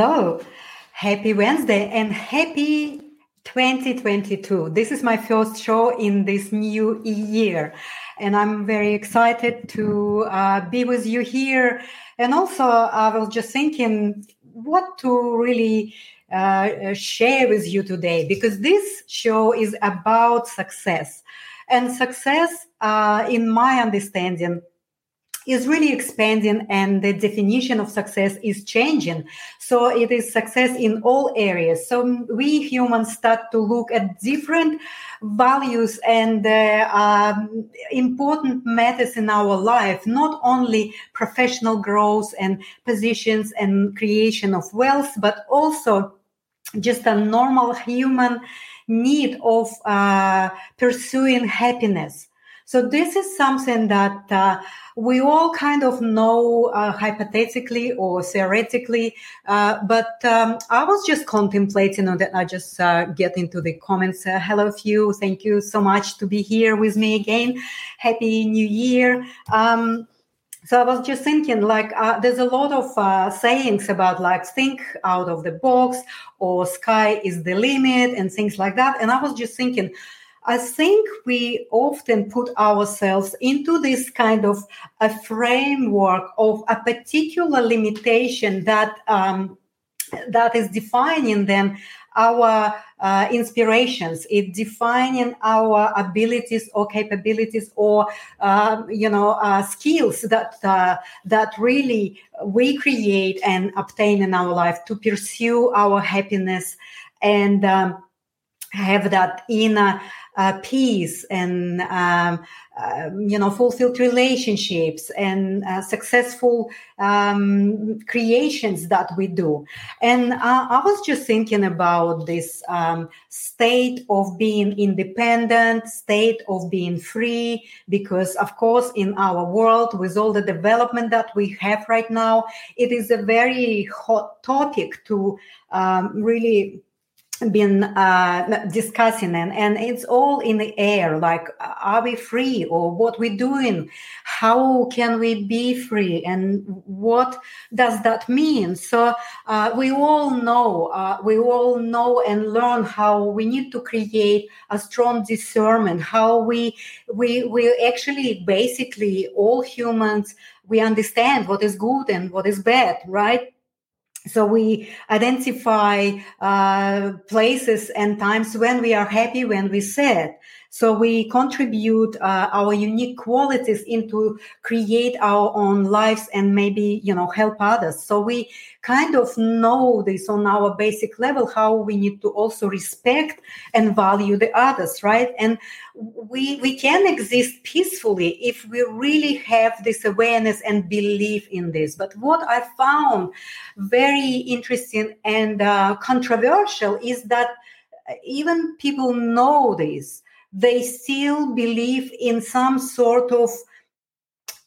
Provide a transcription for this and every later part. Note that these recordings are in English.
Hello, happy Wednesday and happy 2022. This is my first show in this new year, and I'm very excited to uh, be with you here. And also, I was just thinking what to really uh, share with you today because this show is about success. And success, uh, in my understanding, is really expanding and the definition of success is changing. So it is success in all areas. So we humans start to look at different values and uh, um, important matters in our life, not only professional growth and positions and creation of wealth, but also just a normal human need of uh, pursuing happiness so this is something that uh, we all kind of know uh, hypothetically or theoretically, uh, but um, I was just contemplating on that. I just uh, get into the comments. Uh, hello, few. Thank you so much to be here with me again. Happy New Year. Um, so I was just thinking, like, uh, there's a lot of uh, sayings about like think out of the box or sky is the limit and things like that. And I was just thinking, I think we often put ourselves into this kind of a framework of a particular limitation that um, that is defining then our uh, inspirations. It defining our abilities or capabilities or uh, you know uh, skills that uh, that really we create and obtain in our life to pursue our happiness and um, have that inner uh, peace and um, uh, you know fulfilled relationships and uh, successful um, creations that we do. And i was just thinking about this um, state of being independent state of being free because of course in our world with all the development that we have right now it is a very hot topic to um, really been uh, discussing and, and it's all in the air like are we free or what we doing? How can we be free and what does that mean? So uh, we all know uh, we all know and learn how we need to create a strong discernment how we we we actually basically all humans we understand what is good and what is bad right so we identify uh, places and times when we are happy when we sad so we contribute uh, our unique qualities into create our own lives and maybe you know help others. So we kind of know this on our basic level how we need to also respect and value the others right? And we we can exist peacefully if we really have this awareness and belief in this. But what i found very interesting and uh, controversial is that even people know this they still believe in some sort of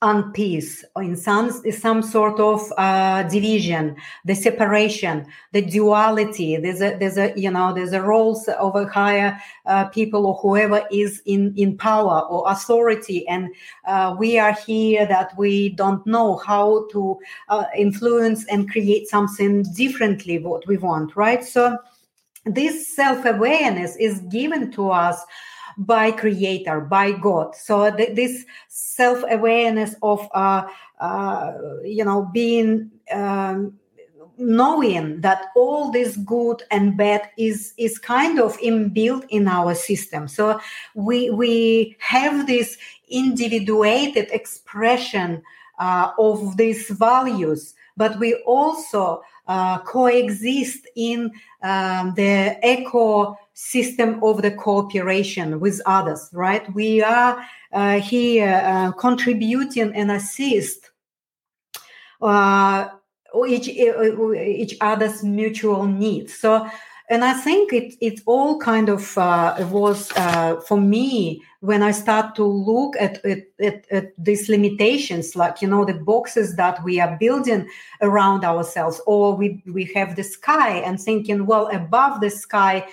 unpeace or in some some sort of uh, division the separation the duality. There's a there's a you know there's a roles of a higher uh, people or whoever is in in power or authority. And uh, we are here that we don't know how to uh, influence and create something differently what we want right? So this self-awareness is given to us by creator by god. So th- this self-awareness of uh, uh, you know being um, knowing that all this good and bad is is kind of inbuilt in our system. So we we have this individuated expression uh, of these values but we also uh, coexist in um, the ecosystem of the cooperation with others, right? We are uh, here uh, contributing and assist uh, each each other's mutual needs. So and I think it it all kind of uh, was uh, for me when I start to look at, at, at, at, these limitations, like you know the boxes that we are building around ourselves, or we we have the sky and thinking, well, above the sky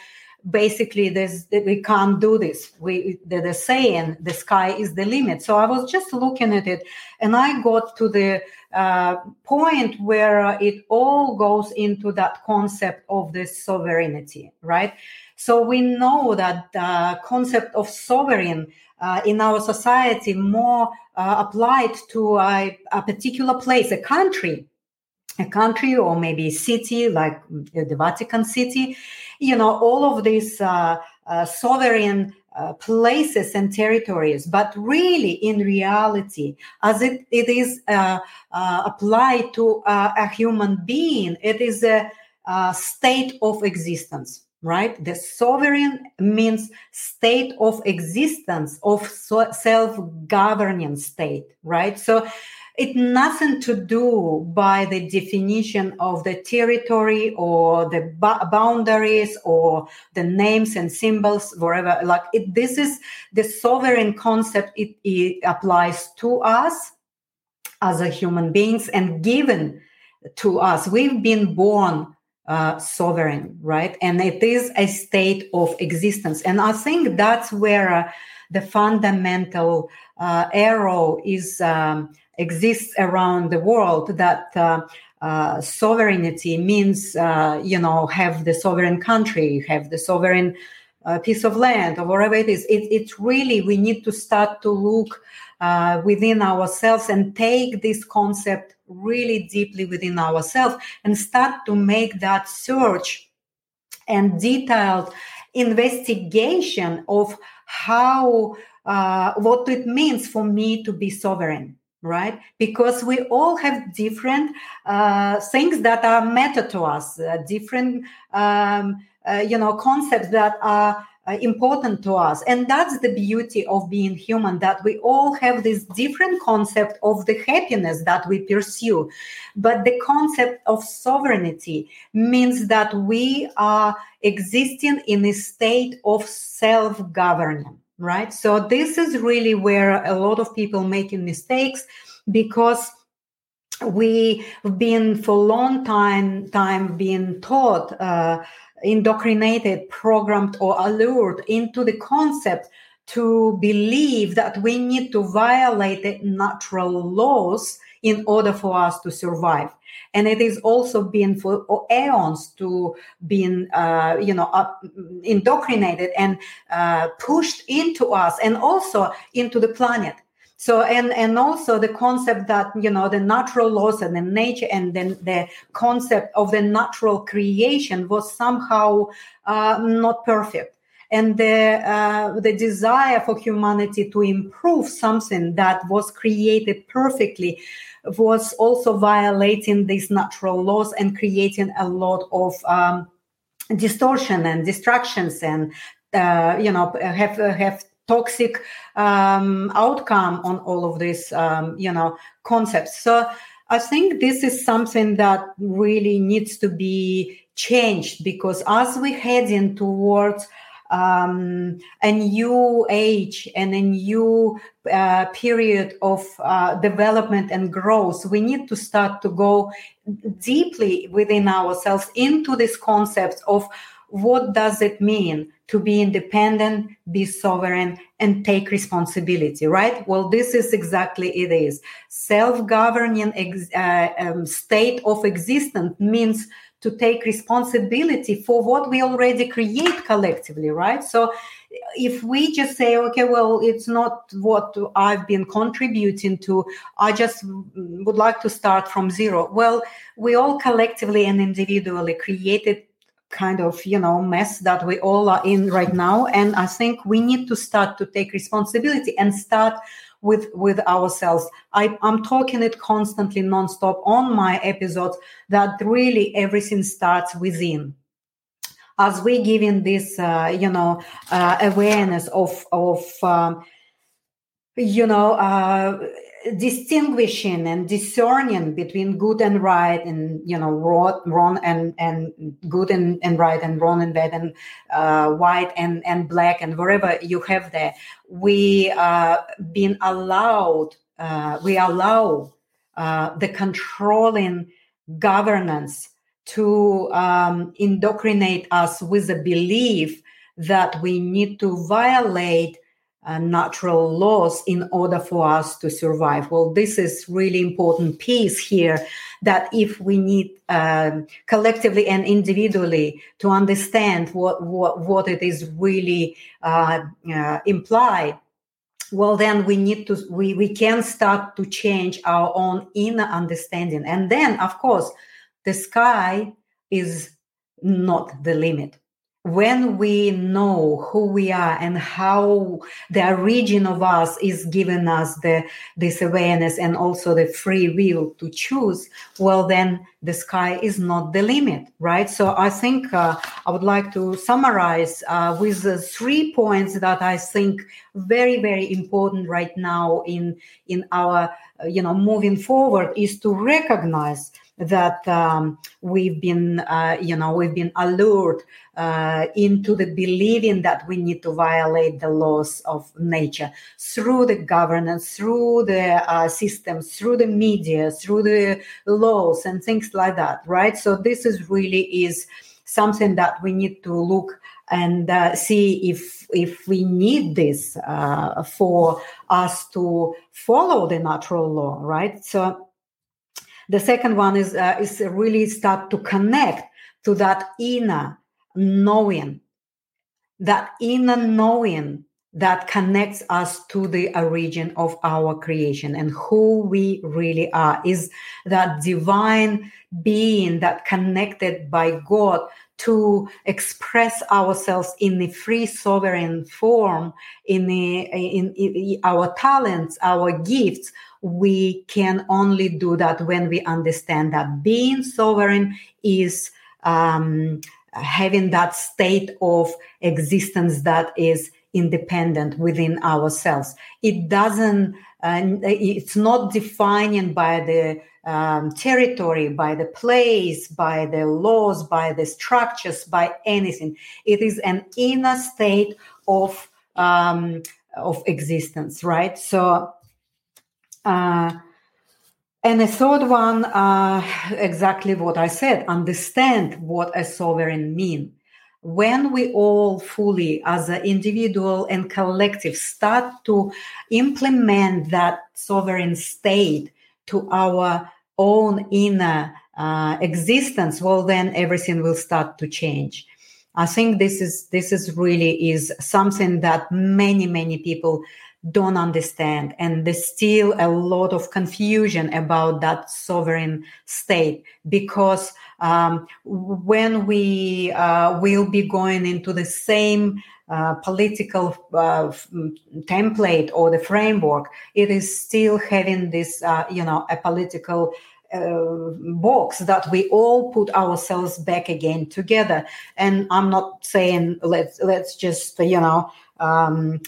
basically there's we can't do this. We they're saying the sky is the limit. So i was just looking at it and i got to the uh, point where it all goes into that concept of the sovereignty right so we know that the concept of sovereign uh, in our society more uh, applied to a, a particular place a country a country or maybe a city like the Vatican City, you know, all of these uh, uh, sovereign uh, places and territories, but really in reality, as it, it is uh, uh, applied to uh, a human being, it is a, a state of existence right? The sovereign means state of existence of self-governing state right? So it nothing to do by the definition of the territory or the boundaries or the names and symbols wherever like it, this is the sovereign concept it, it applies to us as a human beings and given to us. We've been born uh, sovereign right and it is a state of existence and i think that's where uh, the fundamental uh, arrow is um, exists around the world that uh, uh, sovereignty means, uh, you know, have the sovereign country, have the sovereign piece of land, or whatever it is. It, it's really, we need to start to look uh, within ourselves and take this concept really deeply within ourselves and start to make that search and detailed investigation of how uh, what it means for me to be sovereign right? Because we all have different uh, things that are matter to us uh, different um, uh, you know concepts that are important to us. And that's the beauty of being human that we all have this different concept of the happiness that we pursue. But the concept of sovereignty means that we are existing in a state of self-governing right? So this is really where a lot of people making mistakes because we've been for a long time time being taught uh, indoctrinated programmed or allured into the concept to believe that we need to violate the natural laws in order for us to survive. And it is also been for aeons to being uh, you know indoctrinated and uh, pushed into us and also into the planet so and and also the concept that you know the natural laws and the nature and then the concept of the natural creation was somehow uh, not perfect. And the uh, the desire for humanity to improve something that was created perfectly was also violating these natural laws and creating a lot of um, distortion and distractions and uh, you know have have toxic um, outcome on all of these um, you know concepts. So i think this is something that really needs to be changed because as we're heading towards um, a new age and a new uh, period of uh, development and growth, we need to start to go deeply within ourselves into this concept of what does it mean to be independent be sovereign and take responsibility right well this is exactly it is self-governing ex- uh, um, state of existence means to take responsibility for what we already create collectively, right? So if we just say, okay, well, it's not what I've been contributing to, I just would like to start from zero. Well, we all collectively and individually created kind of you know mess that we all are in right now. And i think we need to start to take responsibility and start with with ourselves. I, i'm talking it constantly nonstop on my episodes that really everything starts within. As we giving this uh, you know uh, awareness of of um, you know uh, distinguishing and discerning between good and right and you know wrong, and and good and, and right and wrong and bad and uh, white and and black and wherever you have there. We uh been allowed uh, we allow uh, the controlling governance to um, indoctrinate us with a belief that we need to violate uh, natural laws in order for us to survive. Well, this is really important piece here that if we need um, collectively and individually to understand what what, what it is really uh, uh, imply well then we need to we, we can start to change our own inner understanding and then of course the sky is not the limit when we know who we are and how the origin of us is giving us the this awareness and also the free will to choose well then the sky is not the limit right? So i think uh, i would like to summarize uh, with uh, three points that i think very very important right now in in our uh, you know moving forward is to recognize that um, we've been, uh, you know, we've been allured uh, into the believing that we need to violate the laws of nature through the governance, through the uh, systems, through the media, through the laws and things like that, right? So this is really is something that we need to look and uh, see if if we need this uh, for us to follow the natural law, right? So the second one is uh, is really start to connect to that inner knowing, that inner knowing that connects us to the origin of our creation. And who we really are is that divine being that connected by God to express ourselves in a free sovereign form in, the, in, in our talents our gifts we can only do that when we understand that being sovereign is um, having that state of existence that is independent within ourselves. It doesn't, uh, it's not defined by the um, territory, by the place, by the laws, by the structures, by anything. It is an inner state of um, of existence, right? So uh, and the third one, uh, exactly what I said, understand what a sovereign mean. When we all fully, as an individual and collective, start to implement that sovereign state to our own inner uh, existence, well, then everything will start to change. I think this is this is really is something that many many people don't understand and there's still a lot of confusion about that sovereign state because um, when we uh, will be going into the same uh, political uh, template or the framework it is still having this uh, you know a political uh, box that we all put ourselves back again together. And i'm not saying let's let's just you know um,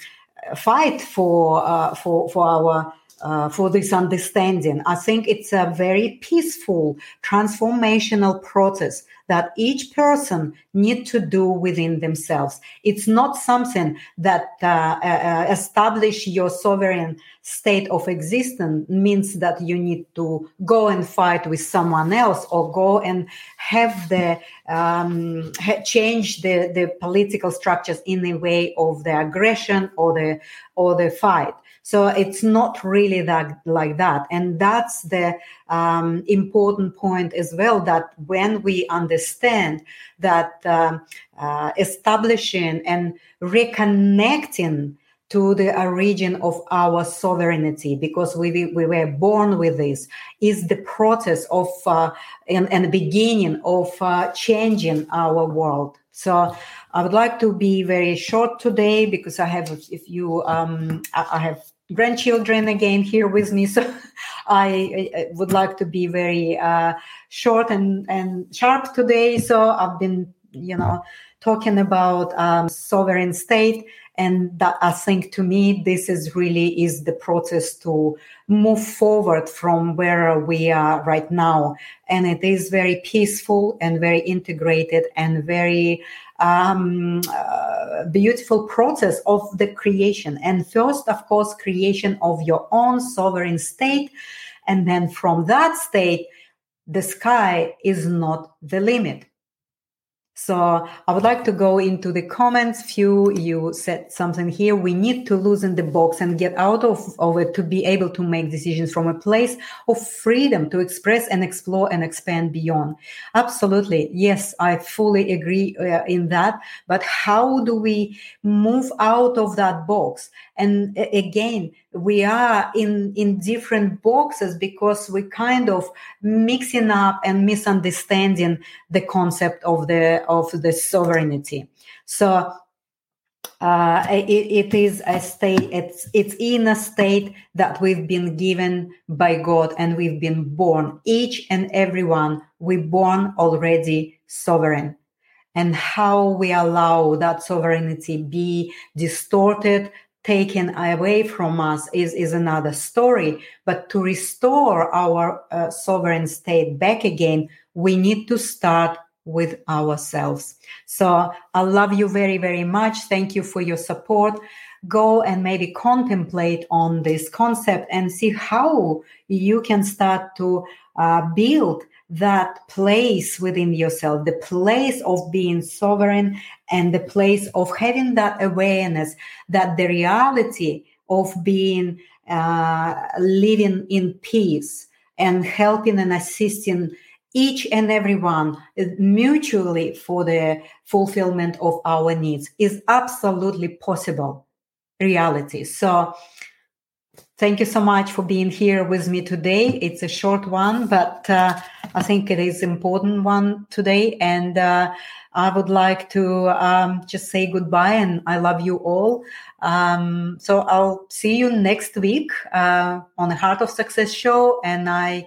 fight for uh, for for our uh, for this understanding. I think it's a very peaceful transformational process that each person need to do within themselves. It's not something that uh, uh, establish your sovereign state of existence means that you need to go and fight with someone else or go and have the um, ha- change the, the political structures in the way of the aggression or the or the fight. So it's not really that like that. And that's the um, important point as well that when we understand that um, uh, establishing and reconnecting to the origin of our sovereignty because we, we were born with this is the process of uh, and, and the beginning of uh, changing our world so i would like to be very short today because i have if you um, i have grandchildren again here with me. So I, I would like to be very uh, short and, and sharp today. So I've been, you know, talking about um, sovereign state and that i think to me this is really is the process to move forward from where we are right now. And it is very peaceful and very integrated and very um, uh, beautiful process of the creation. And first of course creation of your own sovereign state. And then from that state the sky is not the limit So I would like to go into the comments. Few you said something here. We need to loosen the box and get out of, of it to be able to make decisions from a place of freedom to express and explore and expand beyond. Absolutely. Yes, I fully agree uh, in that. But how do we move out of that box? And uh, again, we are in in different boxes because we kind of mixing up and misunderstanding the concept of the of the sovereignty. So uh, it, it is a state it's it's in a state that we've been given by god and we've been born. Each and every one we born already sovereign. And how we allow that sovereignty be distorted taken away from us is, is another story. But to restore our uh, sovereign state back again, we need to start with ourselves. So I love you very, very much. Thank you for your support. Go and maybe contemplate on this concept and see how you can start to uh, build that place within yourself, the place of being sovereign and the place of having that awareness that the reality of being uh, living in peace and helping and assisting each and everyone mutually for the fulfillment of our needs is absolutely possible reality. So Thank you so much for being here with me today. It's a short one, but uh, I think it is important one today. And uh, I would like to um, just say goodbye and I love you all. Um, so I'll see you next week uh, on the Heart of Success show. And I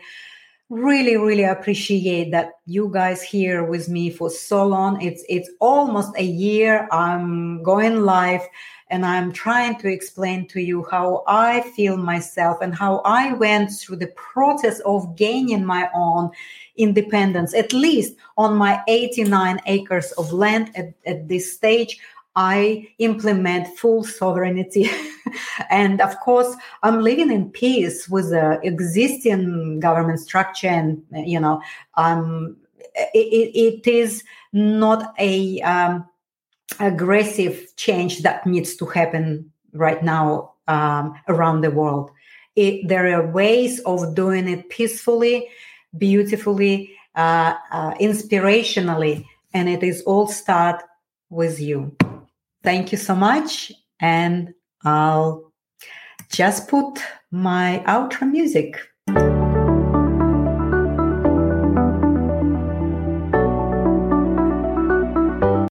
really, really appreciate that you guys here with me for so long. It's it's almost a year. I'm going live and I'm trying to explain to you how I feel myself and how I went through the process of gaining my own independence, at least on my 89 acres of land at, at this stage. I implement full sovereignty. and of course, I'm living in peace with the existing government structure. And, you know, um, it, it is not a um, aggressive change that needs to happen right now um, around the world. It, there are ways of doing it peacefully, beautifully, uh, uh, inspirationally, and it is all start with you. Thank you so much, and I'll just put my outro music.